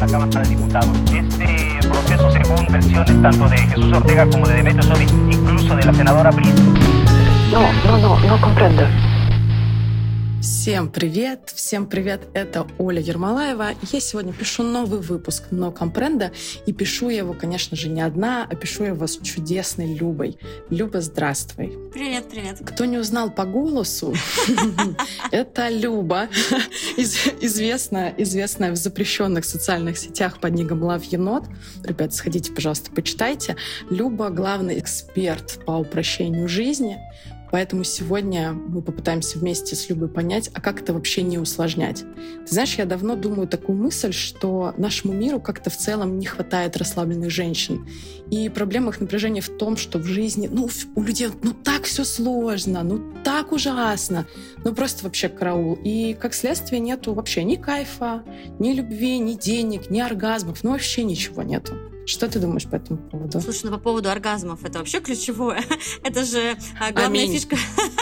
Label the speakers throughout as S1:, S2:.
S1: la Cámara de Diputados. Este proceso, según versiones tanto de Jesús Ortega como de Demetrio Sodi, incluso de la senadora Brice.
S2: No, no, no, no comprendo.
S3: Всем привет! Всем привет! Это Оля Ермолаева. Я сегодня пишу новый выпуск «Но Компренда», и пишу я его, конечно же, не одна, а пишу я его с чудесной Любой. Люба, здравствуй!
S4: Привет, привет!
S3: Кто не узнал по голосу, это Люба, известная, известная в запрещенных социальных сетях под ником Love Енот. Ребят, сходите, пожалуйста, почитайте. Люба — главный эксперт по упрощению жизни. Поэтому сегодня мы попытаемся вместе с Любой понять, а как это вообще не усложнять. Ты знаешь, я давно думаю такую мысль, что нашему миру как-то в целом не хватает расслабленных женщин. И проблема их напряжения в том, что в жизни, ну, у людей, ну, так все сложно, ну, так ужасно, ну, просто вообще караул. И, как следствие, нету вообще ни кайфа, ни любви, ни денег, ни оргазмов, ну, вообще ничего нету. Что ты думаешь по этому поводу?
S4: Слушай, ну по поводу оргазмов, это вообще ключевое. это же а, главная Аминь. фишка.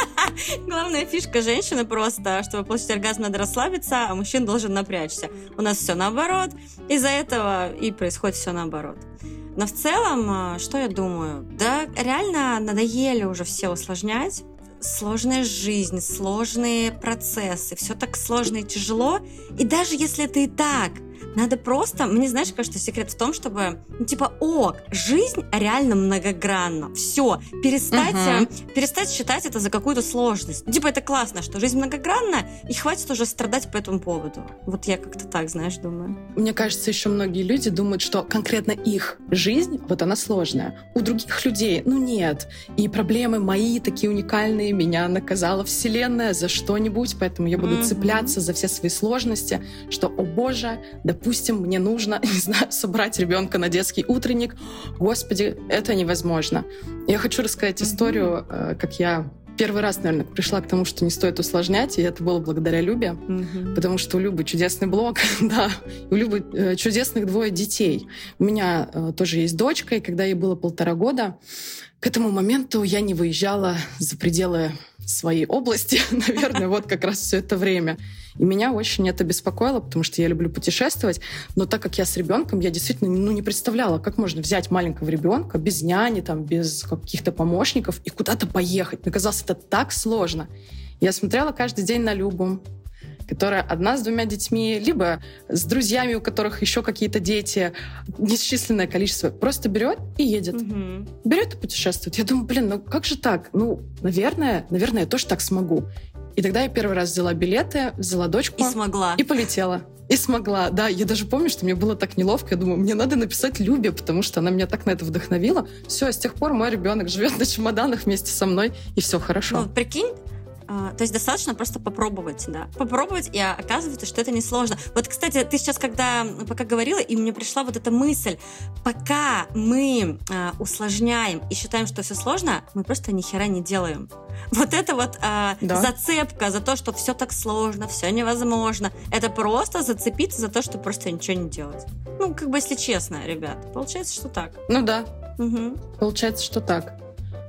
S4: главная фишка женщины просто, чтобы получить оргазм, надо расслабиться, а мужчина должен напрячься. У нас все наоборот. Из-за этого и происходит все наоборот. Но в целом, а, что я думаю? Да, реально надоели уже все усложнять сложная жизнь, сложные процессы, все так сложно и тяжело. И даже если это и так, надо просто, мне знаешь, кажется, секрет в том, чтобы, ну, типа, о, жизнь реально многогранна. Все, перестать, угу. перестать считать это за какую-то сложность. Ну, типа, это классно, что жизнь многогранна, и хватит уже страдать по этому поводу. Вот я как-то так, знаешь, думаю.
S3: Мне кажется, еще многие люди думают, что конкретно их жизнь, вот она сложная. У других людей, ну нет. И проблемы мои такие уникальные, меня наказала Вселенная за что-нибудь, поэтому я буду mm цепляться за все свои сложности, что, о боже, допустим, мне нужно, не знаю, собрать ребенка на детский утренник. Господи, это невозможно. Я хочу рассказать историю, э, как я первый раз, наверное, пришла к тому, что не стоит усложнять, и это было благодаря Любе, mm-hmm. потому что у Любы чудесный блог, да, у Любы э, чудесных двое детей. У меня э, тоже есть дочка, и когда ей было полтора года, к этому моменту я не выезжала за пределы своей области, наверное, вот как раз все это время. И меня очень это беспокоило, потому что я люблю путешествовать. Но так как я с ребенком, я действительно ну, не представляла, как можно взять маленького ребенка без няни, там, без каких-то помощников и куда-то поехать. Мне казалось, это так сложно. Я смотрела каждый день на Любу, которая одна с двумя детьми, либо с друзьями, у которых еще какие-то дети, несчисленное количество, просто берет и едет. Угу. Берет и путешествует. Я думаю, блин, ну как же так? Ну, наверное, наверное, я тоже так смогу. И тогда я первый раз взяла билеты, взяла дочку.
S4: И смогла.
S3: И полетела. И смогла, да. Я даже помню, что мне было так неловко. Я думаю, мне надо написать Любе, потому что она меня так на это вдохновила. Все, с тех пор мой ребенок живет на чемоданах вместе со мной, и все хорошо.
S4: Ну, прикинь, то есть достаточно просто попробовать, да. Попробовать, и оказывается, что это несложно. Вот, кстати, ты сейчас, когда пока говорила, и мне пришла вот эта мысль, пока мы э, усложняем и считаем, что все сложно, мы просто ни хера не делаем. Вот это вот э, да. зацепка за то, что все так сложно, все невозможно, это просто зацепиться за то, что просто ничего не делать. Ну, как бы, если честно, ребят, получается, что так.
S3: Ну да. Угу. Получается, что так.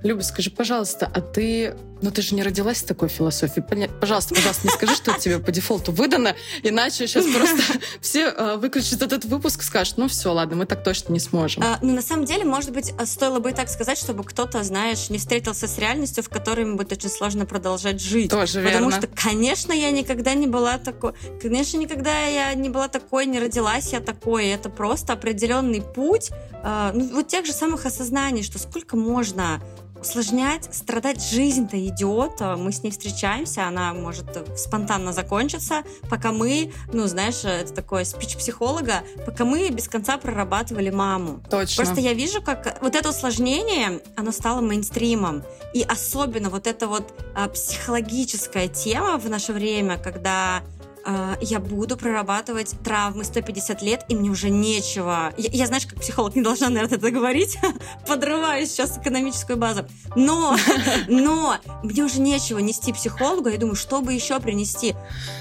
S3: Люба, скажи, пожалуйста, а ты ну ты же не родилась с такой философией. Пожалуйста, пожалуйста, не скажи, что тебе по дефолту выдано, иначе сейчас просто все э, выключат этот выпуск и скажут, ну все, ладно, мы так точно не сможем.
S4: А, ну на самом деле, может быть, а, стоило бы и так сказать, чтобы кто-то, знаешь, не встретился с реальностью, в которой ему будет очень сложно продолжать жить.
S3: Тоже
S4: Потому
S3: верно.
S4: что, конечно, я никогда не была такой, конечно, никогда я не была такой, не родилась я такой. Это просто определенный путь, э, ну вот тех же самых осознаний, что сколько можно усложнять, страдать жизнь-то идет, мы с ней встречаемся, она может спонтанно закончиться, пока мы, ну, знаешь, это такое спич психолога, пока мы без конца прорабатывали маму.
S3: Точно.
S4: Просто я вижу, как вот это усложнение, оно стало мейнстримом. И особенно вот эта вот а, психологическая тема в наше время, когда а, я буду прорабатывать травмы 150 лет, и мне уже нечего. Я, я знаешь, как психолог не должна, наверное, это говорить, подрываю сейчас экономическую базу. Но, но мне уже нечего нести психологу, я думаю, что бы еще принести?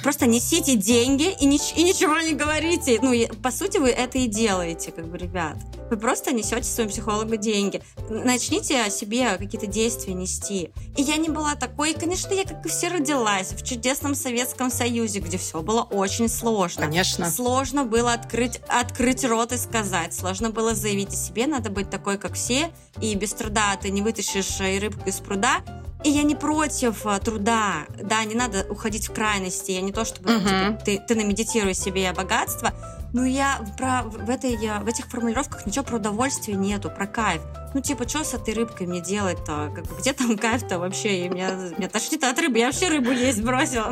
S4: Просто несите деньги и, нич- и ничего не говорите. Ну, по сути, вы это и делаете, как бы, ребят. Вы просто несете своему психологу деньги. Начните о себе какие-то действия нести. И я не была такой, и, конечно, я, как и все, родилась в чудесном Советском Союзе, где все этого было очень сложно.
S3: Конечно.
S4: Сложно было открыть, открыть рот и сказать. Сложно было заявить о себе. Надо быть такой, как все. И без труда ты не вытащишь и рыбку из пруда. И я не против а, труда, да, не надо уходить в крайности. Я не то, чтобы uh-huh. типа, ты, ты намедитируй себе богатство, ну, я про, в, этой, в этих формулировках ничего про удовольствие нету, про кайф. Ну, типа, что с этой рыбкой мне делать-то? Как где там кайф-то вообще? И меня, меня тошнит от рыбы. Я вообще рыбу есть бросила.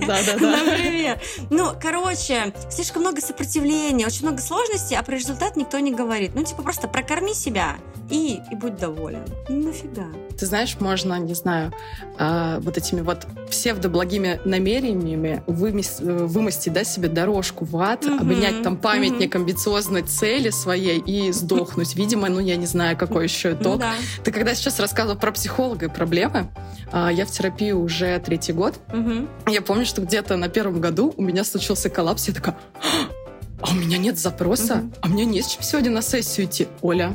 S4: Например. Ну, короче, слишком много сопротивления, очень много сложностей, а про результат никто не говорит. Ну, типа, просто прокорми себя и, и будь доволен. Ну, нафига.
S3: Ты знаешь, можно, не знаю, э, вот этими вот псевдоблагими намерениями вымести, вымостить да, себе дорожку в ад, угу, обнять там памятник угу. амбициозной цели своей и сдохнуть. Видимо, ну, я не знаю, какой еще итог. Да. Ты когда сейчас рассказывал про психолога и проблемы, э, я в терапии уже третий год. Угу. Я помню, что где-то на первом году у меня случился коллапс. Я такая, а у меня нет запроса, угу. а мне не с чем сегодня на сессию идти. Оля,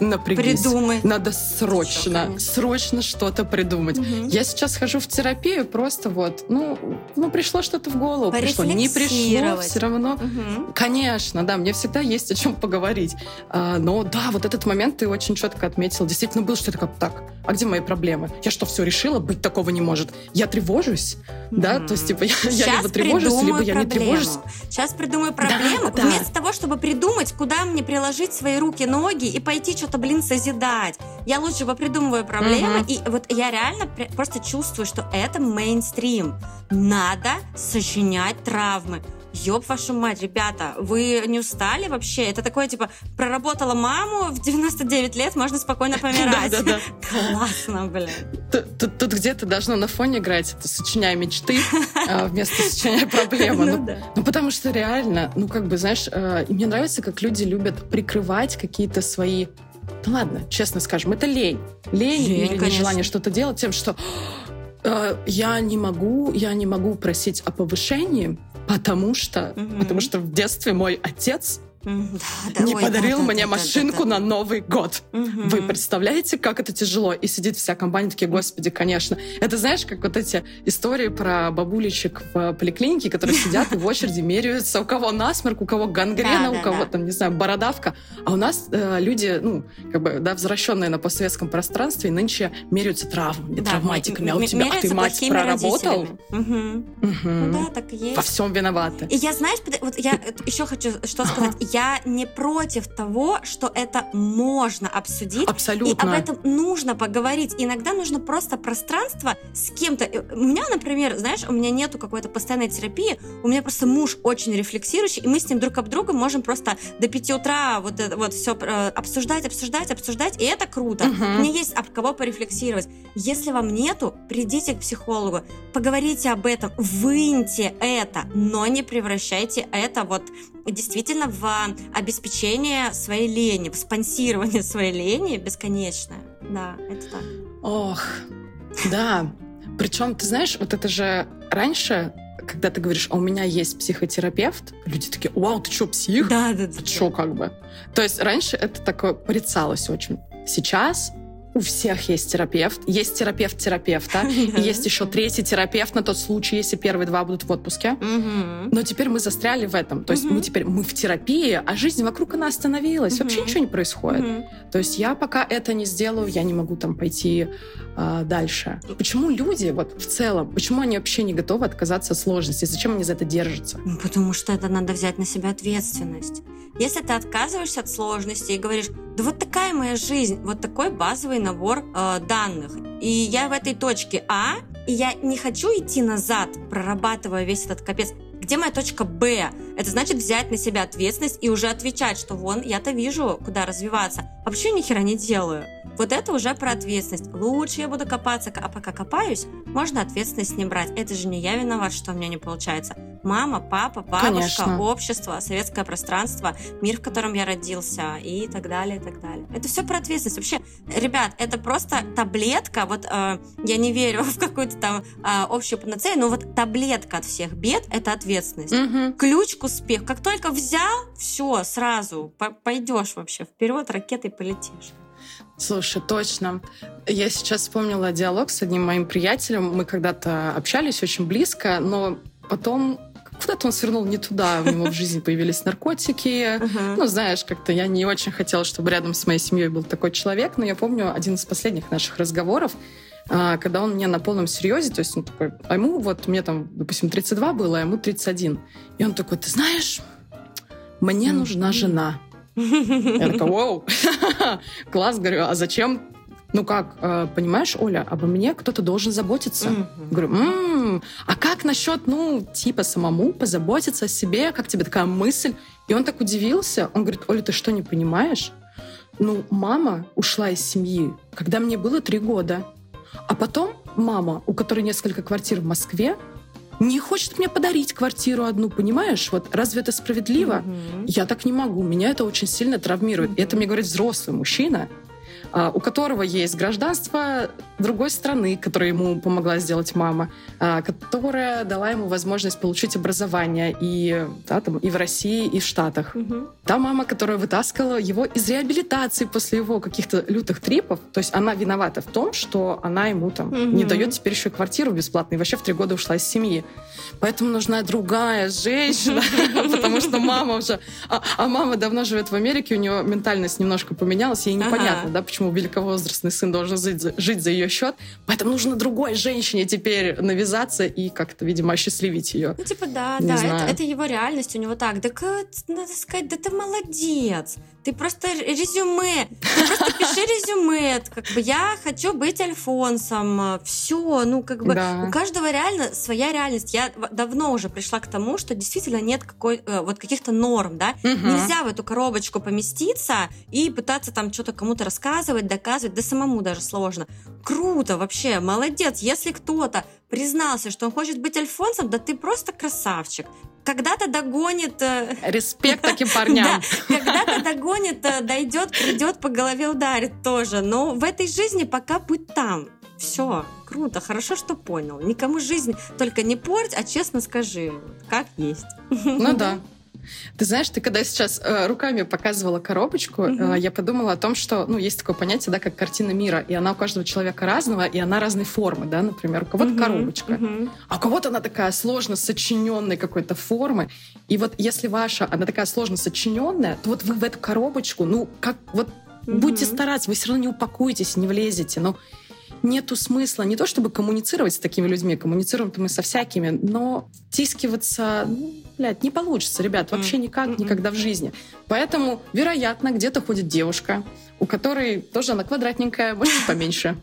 S3: напрягись.
S4: Придумай.
S3: Надо срочно, Все, срочно что-то придумать. Угу. Я сейчас хожу в терапию, просто вот, ну, ну пришло что-то в голову, пришло, не пришло, все равно. Угу. Конечно, да, мне всегда есть о чем поговорить. А, но да, вот этот момент ты очень четко отметил. Действительно был что-то как так. А где мои проблемы? Я что, все решила? Быть такого не может. Я тревожусь, угу. да? То есть, типа, я, я либо тревожусь, либо я не тревожусь.
S4: Сейчас придумаю проблему. Да, Вместо да. того, чтобы придумать, куда мне приложить свои руки, ноги и пойти что что-то, блин, созидать. Я лучше попридумываю проблемы, uh-huh. и вот я реально просто чувствую, что это мейнстрим. Надо сочинять травмы. Ёб вашу мать, ребята, вы не устали вообще? Это такое, типа, проработала маму в 99 лет, можно спокойно помирать. Классно, блин.
S3: Тут, где-то должно на фоне играть это «Сочиняй мечты» а, вместо «Сочиняй проблемы». Ну, ну, ну, потому что реально, ну, как бы, знаешь, э, мне нравится, как люди любят прикрывать какие-то свои ну ладно, честно скажем, это лень. Лень, лень или конечно. нежелание что-то делать тем, что я не могу, я не могу просить о повышении, потому что, угу. потому что в детстве мой отец да, не ой, подарил да, мне да, машинку да, да, да. на Новый год. Угу. Вы представляете, как это тяжело? И сидит вся компания, такие, господи, конечно. Это знаешь, как вот эти истории про бабулечек в поликлинике, которые сидят и в очереди меряются, у кого насморк, у кого гангрена, у кого там, не знаю, бородавка. А у нас э, люди, ну, как бы, да, возвращенные на постсоветском пространстве, нынче меряются травмами, травматиками. А у тебя, а ты, мать, проработал?
S4: Угу. Ну да, так и есть.
S3: Во всем виноваты.
S4: И я, знаешь, вот я еще хочу что сказать я не против того, что это можно обсудить.
S3: Абсолютно.
S4: И об этом нужно поговорить. Иногда нужно просто пространство с кем-то. Э, у меня, например, знаешь, у меня нету какой-то постоянной терапии, у меня просто муж очень рефлексирующий, и мы с ним друг об друга можем просто до 5 утра вот, вот все э, обсуждать, обсуждать, обсуждать, и это круто. Угу. У меня есть об кого порефлексировать. Если вам нету, придите к психологу, поговорите об этом, выньте это, но не превращайте это вот действительно в обеспечение своей лени, в спонсирование своей лени бесконечное. Да, это так.
S3: Ох, да. Причем, ты знаешь, вот это же раньше когда ты говоришь, а у меня есть психотерапевт, люди такие, вау, ты что, псих?
S4: Да, да, да.
S3: Ты что, как бы? То есть раньше это такое порицалось очень. Сейчас у всех есть терапевт. Есть терапевт терапевта. И есть еще третий терапевт на тот случай, если первые два будут в отпуске. Но теперь мы застряли в этом. То есть мы теперь мы в терапии, а жизнь вокруг она остановилась. Вообще ничего не происходит. То есть я пока это не сделаю, я не могу там пойти э, дальше. Почему люди вот в целом, почему они вообще не готовы отказаться от сложности? Зачем они за это держатся?
S4: Ну, потому что это надо взять на себя ответственность. Если ты отказываешься от сложности и говоришь, да вот такая моя жизнь, вот такой базовый набор э, данных, и я в этой точке А, и я не хочу идти назад, прорабатывая весь этот капец, где моя точка Б? Это значит взять на себя ответственность и уже отвечать, что вон, я-то вижу, куда развиваться. Я ни хера не делаю? Вот это уже про ответственность. Лучше я буду копаться, а пока копаюсь, можно ответственность не брать. Это же не я виноват, что у меня не получается. Мама, папа, бабушка, Конечно. общество, советское пространство, мир, в котором я родился и так далее, и так далее. Это все про ответственность. Вообще, ребят, это просто таблетка. Вот э, я не верю в какую-то там э, общую панацею, но вот таблетка от всех бед — это ответственность. Угу. Ключ к успеху. Как только взял, все, сразу пойдешь вообще вперед, ракетой полетишь.
S3: Слушай, точно. Я сейчас вспомнила диалог с одним моим приятелем. Мы когда-то общались очень близко, но потом куда-то он свернул не туда, у него в жизни появились наркотики. Ну, знаешь, как-то я не очень хотела, чтобы рядом с моей семьей был такой человек, но я помню один из последних наших разговоров, а, когда он мне на полном серьезе, то есть он такой, а ему вот, мне там, допустим, 32 было, а ему 31. И он такой, ты знаешь, мне нужна жена. Я такая, вау, класс, говорю, а зачем ну как, э, понимаешь, Оля, обо мне кто-то должен заботиться. Mm-hmm. Говорю, м-м, а как насчет, ну, типа самому позаботиться о себе? Как тебе такая мысль? И он так удивился. Он говорит, Оля, ты что, не понимаешь? Ну, мама ушла из семьи, когда мне было три года. А потом мама, у которой несколько квартир в Москве, не хочет мне подарить квартиру одну, понимаешь? Вот разве это справедливо? Mm-hmm. Я так не могу. Меня это очень сильно травмирует. Mm-hmm. И это мне говорит взрослый мужчина, у которого есть гражданство другой страны, которое ему помогла сделать мама, а, которая дала ему возможность получить образование и, да, там, и в России, и в Штатах. Угу. Та мама, которая вытаскивала его из реабилитации после его каких-то лютых трипов, то есть она виновата в том, что она ему там угу. не дает теперь еще квартиру бесплатно, и вообще в три года ушла из семьи. Поэтому нужна другая женщина, потому что мама уже... А, а мама давно живет в Америке, у нее ментальность немножко поменялась, ей непонятно, да, почему великовозрастный сын должен жить за, за ее счет. Поэтому нужно другой женщине теперь навязаться и как-то, видимо, осчастливить ее.
S4: Ну, типа, да, Не да, это, это его реальность, у него так. Да, надо сказать, да ты молодец. Ты просто резюме. Ты просто пиши резюме. Как бы я хочу быть Альфонсом. Все, ну, как бы да. у каждого реально своя реальность. Я давно уже пришла к тому, что действительно нет какой, э, вот каких-то норм, да. Угу. Нельзя в эту коробочку поместиться и пытаться там что-то кому-то рассказывать, доказывать, да самому даже сложно. Круто вообще, молодец. Если кто-то признался, что он хочет быть Альфонсом, да ты просто красавчик. Когда-то догонит... Э,
S3: Респект таким парням.
S4: когда-то догонит, э, дойдет, придет, по голове ударит тоже. Но в этой жизни пока будь там. Все, круто, хорошо, что понял. Никому жизнь только не порть, а честно скажи, как есть.
S3: Ну да. Ты знаешь, ты когда сейчас э, руками показывала коробочку, угу. э, я подумала о том, что, ну, есть такое понятие, да, как картина мира, и она у каждого человека разного, и она разной формы, да, например, у кого-то угу. коробочка, угу. а у кого-то она такая сложно сочиненной какой-то формы, и вот если ваша, она такая сложно сочиненная, то вот вы в эту коробочку, ну, как, вот угу. будьте стараться, вы все равно не упакуетесь, не влезете, но нету смысла не то чтобы коммуницировать с такими людьми, коммуницируем-то мы со всякими, но тискиваться, ну, блядь, не получится, ребят, вообще никак, никогда в жизни. Поэтому, вероятно, где-то ходит девушка, у которой тоже она квадратненькая, может, поменьше.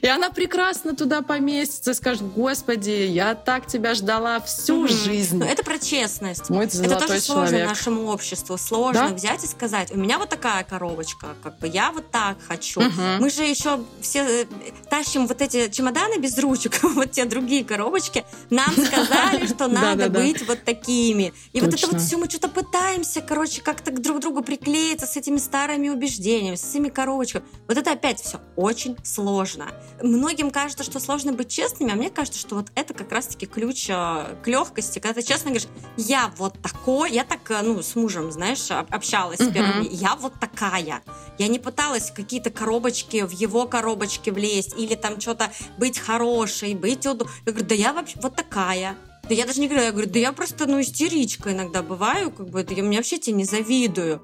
S3: И она прекрасно туда поместится скажет, господи, я так тебя ждала всю жизнь.
S4: это про честность. Мой это тоже сложно нашему обществу. Сложно взять и сказать, у меня вот такая коробочка, как бы я вот так хочу. Мы же еще все э, тащим вот эти чемоданы без ручек, вот те другие коробочки. Нам сказали, что надо быть вот такими. И вот это вот все мы что-то пытаемся, короче, как-то к друг другу приклеиться с этими старыми убеждениями, с этими коробочками. Вот это опять все очень сложно. Многим кажется, что сложно быть честными, а мне кажется, что вот это как раз-таки ключ э, к легкости, когда ты честно говоришь, я вот такой, я так, э, ну, с мужем, знаешь, общалась uh-huh. первыми, я вот такая. Я не пыталась какие-то коробочки в его коробочки влезть или там что-то быть хорошей, быть удобной. Я говорю, да я вообще вот такая. Да я даже не говорю, я говорю, да я просто, ну, истеричка иногда бываю, как бы, это я мне вообще тебе не завидую.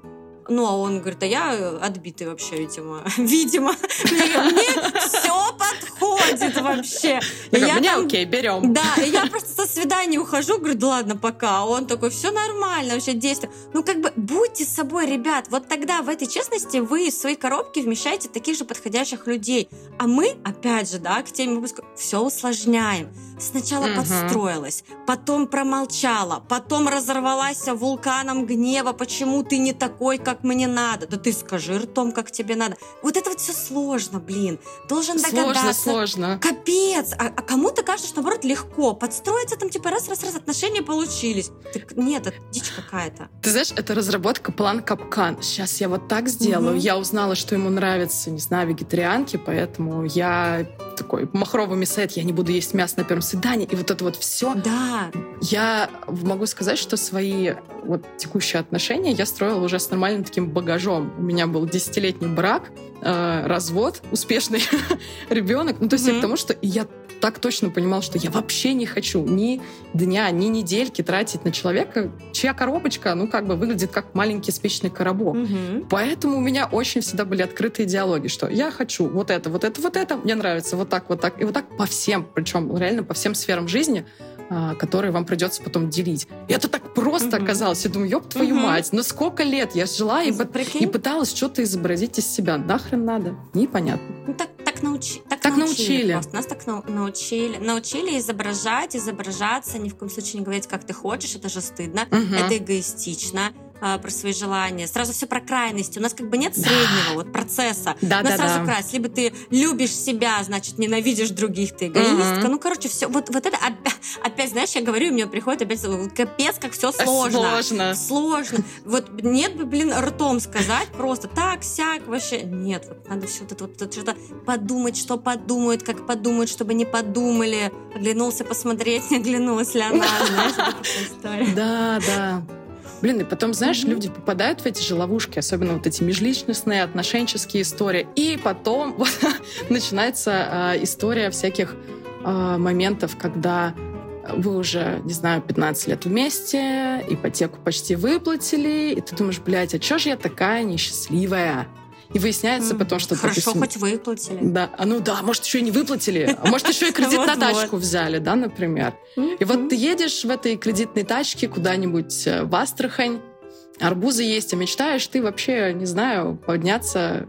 S4: Ну, а он говорит, а я отбитый вообще, видимо. Видимо. Мне все подходит вообще.
S3: Мне окей, берем.
S4: Да, я просто со свидания ухожу, говорю, да ладно, пока. А он такой, все нормально, вообще действие. Ну, как бы, будьте собой, ребят. Вот тогда в этой честности вы в свои коробки вмещаете таких же подходящих людей. А мы, опять же, да, к теме выпуска, все усложняем. Сначала угу. подстроилась, потом промолчала, потом разорвалась вулканом гнева, почему ты не такой, как мне надо. Да ты скажи ртом, как тебе надо. Вот это вот все сложно, блин. Должен догадаться.
S3: Сложно, сложно.
S4: Капец. А, а кому-то кажется, что наоборот легко. Подстроиться там типа раз-раз-раз отношения получились. Так нет, это дичь какая-то.
S3: Ты знаешь, это разработка план капкан. Сейчас я вот так сделаю. Угу. Я узнала, что ему нравятся, не знаю, вегетарианки, поэтому я такой махровый мясоед, я не буду есть мясо на первом свидании, и вот это вот все.
S4: Да.
S3: Я могу сказать, что свои вот текущие отношения я строила уже с нормальным таким багажом. У меня был десятилетний брак, э, развод, успешный ребенок. Ну, то есть mm-hmm. я к тому, что я так точно понимал, что я вообще не хочу ни дня, ни недельки тратить на человека, чья коробочка, ну, как бы выглядит как маленький спичный коробок.
S4: Угу.
S3: Поэтому у меня очень всегда были открытые диалоги, что я хочу вот это, вот это, вот это, мне нравится вот так, вот так, и вот так по всем, причем реально по всем сферам жизни, которые вам придется потом делить. И это так просто угу. оказалось. Я думаю, ёб твою угу. мать, ну сколько лет я жила и, и пыталась что-то изобразить из себя. Нахрен надо? Непонятно.
S4: Ну так так, научи, так,
S3: так научили.
S4: научили. Нас так научили. Научили изображать, изображаться, ни в коем случае не говорить, как ты хочешь, это же стыдно, угу. это эгоистично. А, про свои желания. Сразу все про крайности. У нас как бы нет среднего вот процесса.
S3: Да,
S4: У нас
S3: да,
S4: сразу
S3: да.
S4: крайность. Либо ты любишь себя, значит, ненавидишь других, ты эгоистка. Угу. Ну, короче, все. Вот, вот это опять, знаешь, я говорю, и мне приходит опять капец, как все сложно.
S3: Сложно.
S4: Сложно. Вот нет бы, блин, ртом сказать просто так, сяк, вообще. Нет, вот надо все вот это вот что-то подумать, что подумают, как подумают, чтобы не подумали. Оглянулся посмотреть, не оглянулась ли она. Знаешь, такая история.
S3: Да, да. Блин, и потом, знаешь, mm-hmm. люди попадают в эти же ловушки, особенно вот эти межличностные, отношенческие истории. И потом вот, начинается э, история всяких э, моментов, когда вы уже, не знаю, 15 лет вместе, ипотеку почти выплатили, и ты думаешь, блядь, а чё же я такая несчастливая? И выясняется потом, что...
S4: Хорошо, допустим, хоть выплатили.
S3: Да, а ну да, может, еще и не выплатили, а может, еще и кредит на тачку взяли, да, например. И вот ты едешь в этой кредитной тачке куда-нибудь э, в Астрахань, арбузы есть, а мечтаешь ты вообще, не знаю, подняться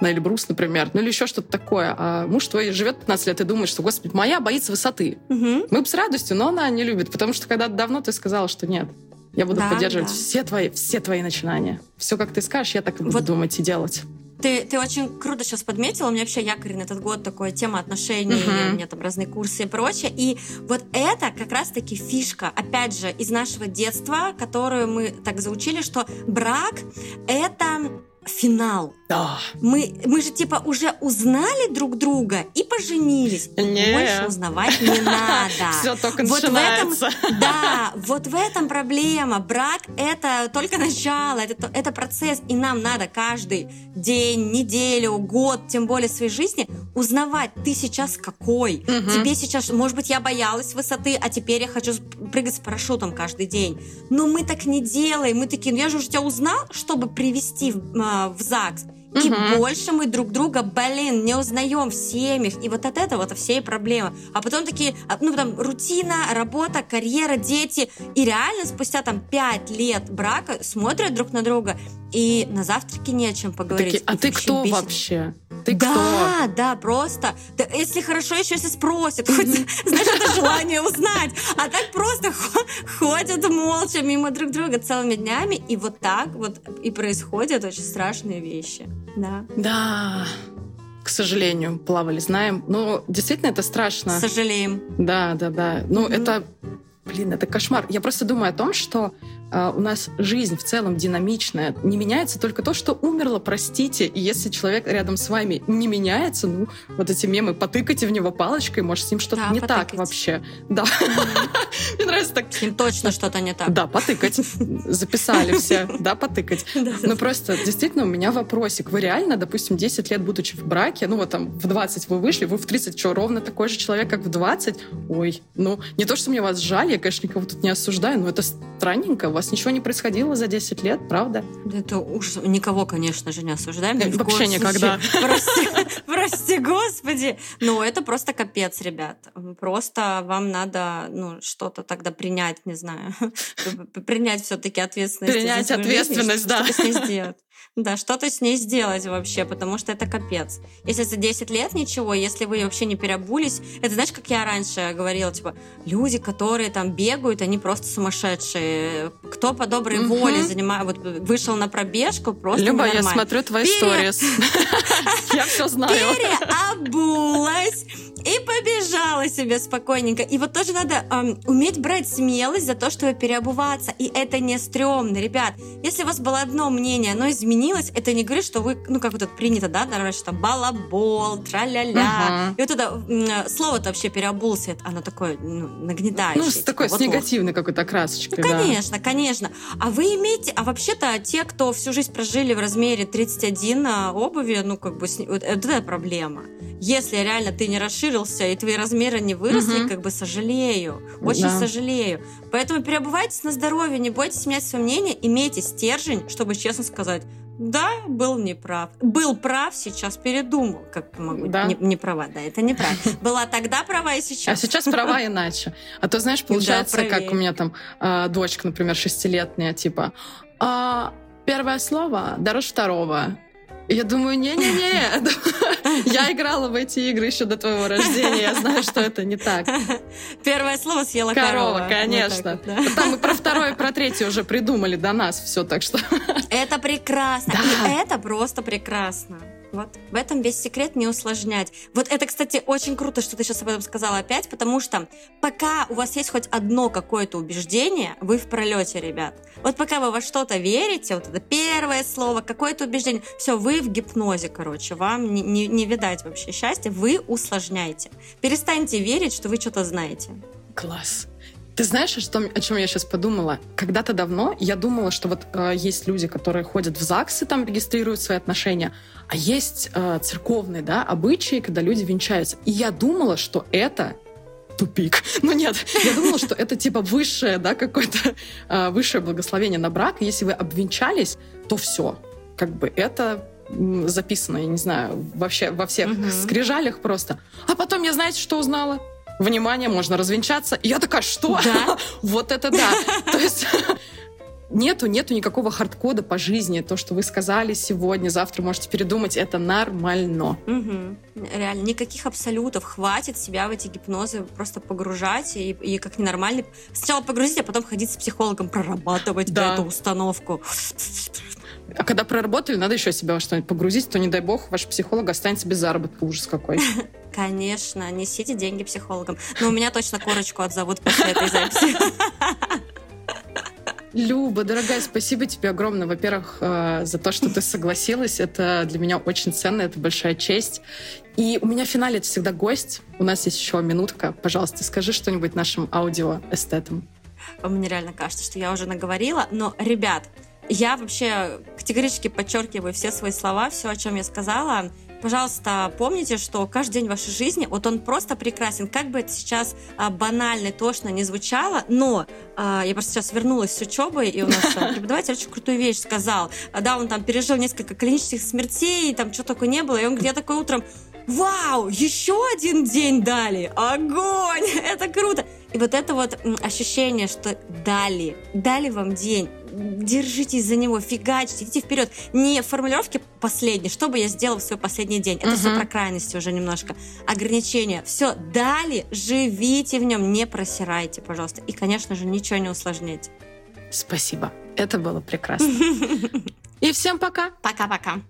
S3: на Эльбрус, например, ну или еще что-то такое. А муж твой живет 15 лет и думает, что, господи, моя боится высоты.
S4: Угу.
S3: Мы бы с радостью, но она не любит, потому что когда давно ты сказала, что нет, я буду
S4: да,
S3: поддерживать
S4: да.
S3: все твои, все твои начинания. Все, как ты скажешь, я так и буду вот думать и делать.
S4: Ты, ты очень круто сейчас подметила. У меня вообще якорь на этот год такой тема отношений, uh-huh. у меня там разные курсы и прочее. И вот это как раз-таки фишка, опять же, из нашего детства, которую мы так заучили, что брак — это финал.
S3: Да.
S4: Мы, мы же типа уже узнали друг друга и поженились.
S3: Не.
S4: Больше узнавать не надо.
S3: Все только
S4: вот
S3: начинается.
S4: В этом, да, вот в этом проблема. Брак это только начало, это, это процесс, и нам надо каждый день, неделю, год, тем более своей жизни узнавать, ты сейчас какой.
S3: Угу.
S4: Тебе сейчас, может быть, я боялась высоты, а теперь я хочу прыгать с парашютом каждый день. Но мы так не делаем. Мы такие, ну я же уже тебя узнал, чтобы привести в, а, в ЗАГС. И угу. больше мы друг друга, блин, не узнаем в семьях. И вот от этого вот все и проблемы. А потом такие, а, ну, там, рутина, работа, карьера, дети. И реально спустя там пять лет брака смотрят друг на друга, и на завтраке не о чем поговорить.
S3: Такие, а ты кто бесит. вообще? Ты
S4: да,
S3: кто?
S4: да, просто. Да, если хорошо, еще если спросят, хоть, знаешь, это желание узнать. А так просто ходят молча мимо друг друга целыми днями, и вот так вот и происходят очень страшные вещи. Да.
S3: Да. К сожалению, плавали, знаем. Но действительно это страшно.
S4: Сожалеем.
S3: Да, да, да. Ну, mm-hmm. это, блин, это кошмар. Я просто думаю о том, что у нас жизнь в целом динамичная. Не меняется только то, что умерло, простите. И если человек рядом с вами не меняется, ну, вот эти мемы, потыкайте в него палочкой, может, с ним что-то
S4: да,
S3: не
S4: потыкать.
S3: так вообще. Да. Мне нравится так.
S4: С ним точно что-то не так.
S3: Да, потыкать. Записали все. Да, потыкать. Ну, просто действительно у меня вопросик. Вы реально, допустим, 10 лет будучи в браке, ну, вот там в 20 вы вышли, вы в 30 что, ровно такой же человек, как в 20? Ой, ну, не то, что мне вас жаль, я, конечно, никого тут не осуждаю, но это странненько вас ничего не происходило за 10 лет, правда?
S4: Это ужас. Никого, конечно же, не осуждаем.
S3: Нет, вообще никогда.
S4: Прости, прости, господи. Ну, это просто капец, ребят. Просто вам надо ну, что-то тогда принять, не знаю. Принять все-таки ответственность.
S3: Принять ответственность, да.
S4: Что-то с ней сделать. Да, что-то с ней сделать вообще, потому что это капец. Если за 10 лет ничего, если вы вообще не переобулись, это знаешь, как я раньше говорила, типа, люди, которые там бегают, они просто сумасшедшие. Кто по доброй угу. воле занимает, вот вышел на пробежку, просто
S3: Люба, я смотрю твои сторис. Я все знаю.
S4: Переобулась и побежала себе спокойненько. И вот тоже надо эм, уметь брать смелость за то, чтобы переобуваться. И это не стрёмно, ребят. Если у вас было одно мнение, оно изменилось, это не говорит, что вы, ну, как вот это принято, да, раньше там балабол, тра-ля-ля. Угу. И вот это слово-то вообще переобулся, оно такое ну, нагнетающее.
S3: Ну, с такой, типа, с вот негативной какой-то окрасочкой,
S4: ну, конечно, да. конечно. А вы имеете, а вообще-то те, кто всю жизнь прожили в размере 31 а, обуви, ну, как бы, вот, это проблема. Если реально ты не расширился и твои размеры не выросли, угу. как бы сожалею, очень да. сожалею. Поэтому переобувайтесь на здоровье, не бойтесь менять свое мнение, имейте стержень, чтобы честно сказать, да, был неправ. Был прав, сейчас передумал. Как могу? Да. Не, не права, да, это не прав. Была тогда права и сейчас.
S3: А сейчас права иначе. А то, знаешь, получается, да, как у меня там э, дочка, например, шестилетняя, типа, э, первое слово дороже второго. Я думаю, не-не-не, я играла в эти игры еще до твоего рождения, я знаю, что это не так.
S4: Первое слово съела
S3: корова. Корова, конечно. Вот да. Там мы про второе и про третье уже придумали до нас все, так что...
S4: Это прекрасно, да. и это просто прекрасно. Вот в этом весь секрет не усложнять. Вот это, кстати, очень круто, что ты сейчас об этом сказала опять, потому что пока у вас есть хоть одно какое-то убеждение, вы в пролете, ребят. Вот пока вы во что-то верите, вот это первое слово, какое-то убеждение, все, вы в гипнозе, короче, вам не, не, не видать вообще счастья, вы усложняете. Перестаньте верить, что вы что-то знаете.
S3: Класс. Ты знаешь, о, что, о чем я сейчас подумала? Когда-то давно я думала, что вот э, есть люди, которые ходят в ЗАГСы, там регистрируют свои отношения, а есть э, церковные, да, обычаи, когда люди венчаются. И я думала, что это тупик. Но нет, я думала, что это типа высшее, да, какое-то э, высшее благословение на брак. Если вы обвенчались, то все. Как бы это записано, я не знаю, вообще во всех угу. скрижалях просто. А потом я, знаете, что узнала? Внимание, можно развенчаться. И я такая, что? Да? вот это да. То есть нету, нету никакого хардкода по жизни. То, что вы сказали сегодня, завтра можете передумать, это нормально.
S4: Угу. Реально, никаких абсолютов. Хватит себя в эти гипнозы просто погружать и, и как ненормальный. Сначала погрузить, а потом ходить с психологом, прорабатывать да. эту установку.
S3: А когда проработали, надо еще себя во что-нибудь погрузить, то, не дай бог, ваш психолог останется без заработка. Ужас какой.
S4: Конечно, несите деньги психологам. Но у меня точно корочку отзовут после этой записи.
S3: Люба, дорогая, спасибо тебе огромное. Во-первых, э, за то, что ты согласилась. Это для меня очень ценно, это большая честь. И у меня в финале это всегда гость. У нас есть еще минутка. Пожалуйста, скажи что-нибудь нашим аудиоэстетам.
S4: Мне реально кажется, что я уже наговорила. Но, ребят, я вообще категорически подчеркиваю все свои слова, все, о чем я сказала. Пожалуйста, помните, что каждый день вашей жизни, вот он просто прекрасен. Как бы это сейчас а, банально, тошно не звучало, но а, я просто сейчас вернулась с учебы, и у нас там, преподаватель очень крутую вещь сказал. А, да, он там пережил несколько клинических смертей, там что такое не было, и он говорит, я такой утром, вау, еще один день дали, огонь, это круто. И вот это вот ощущение, что дали, дали вам день, держитесь за него, фигачьте, идите вперед. Не формулировки последние, что бы я сделал в свой последний день. Это угу. все про крайности уже немножко. Ограничения. Все, дали, живите в нем, не просирайте, пожалуйста. И, конечно же, ничего не усложняйте.
S3: Спасибо. Это было прекрасно. И всем пока.
S4: Пока-пока.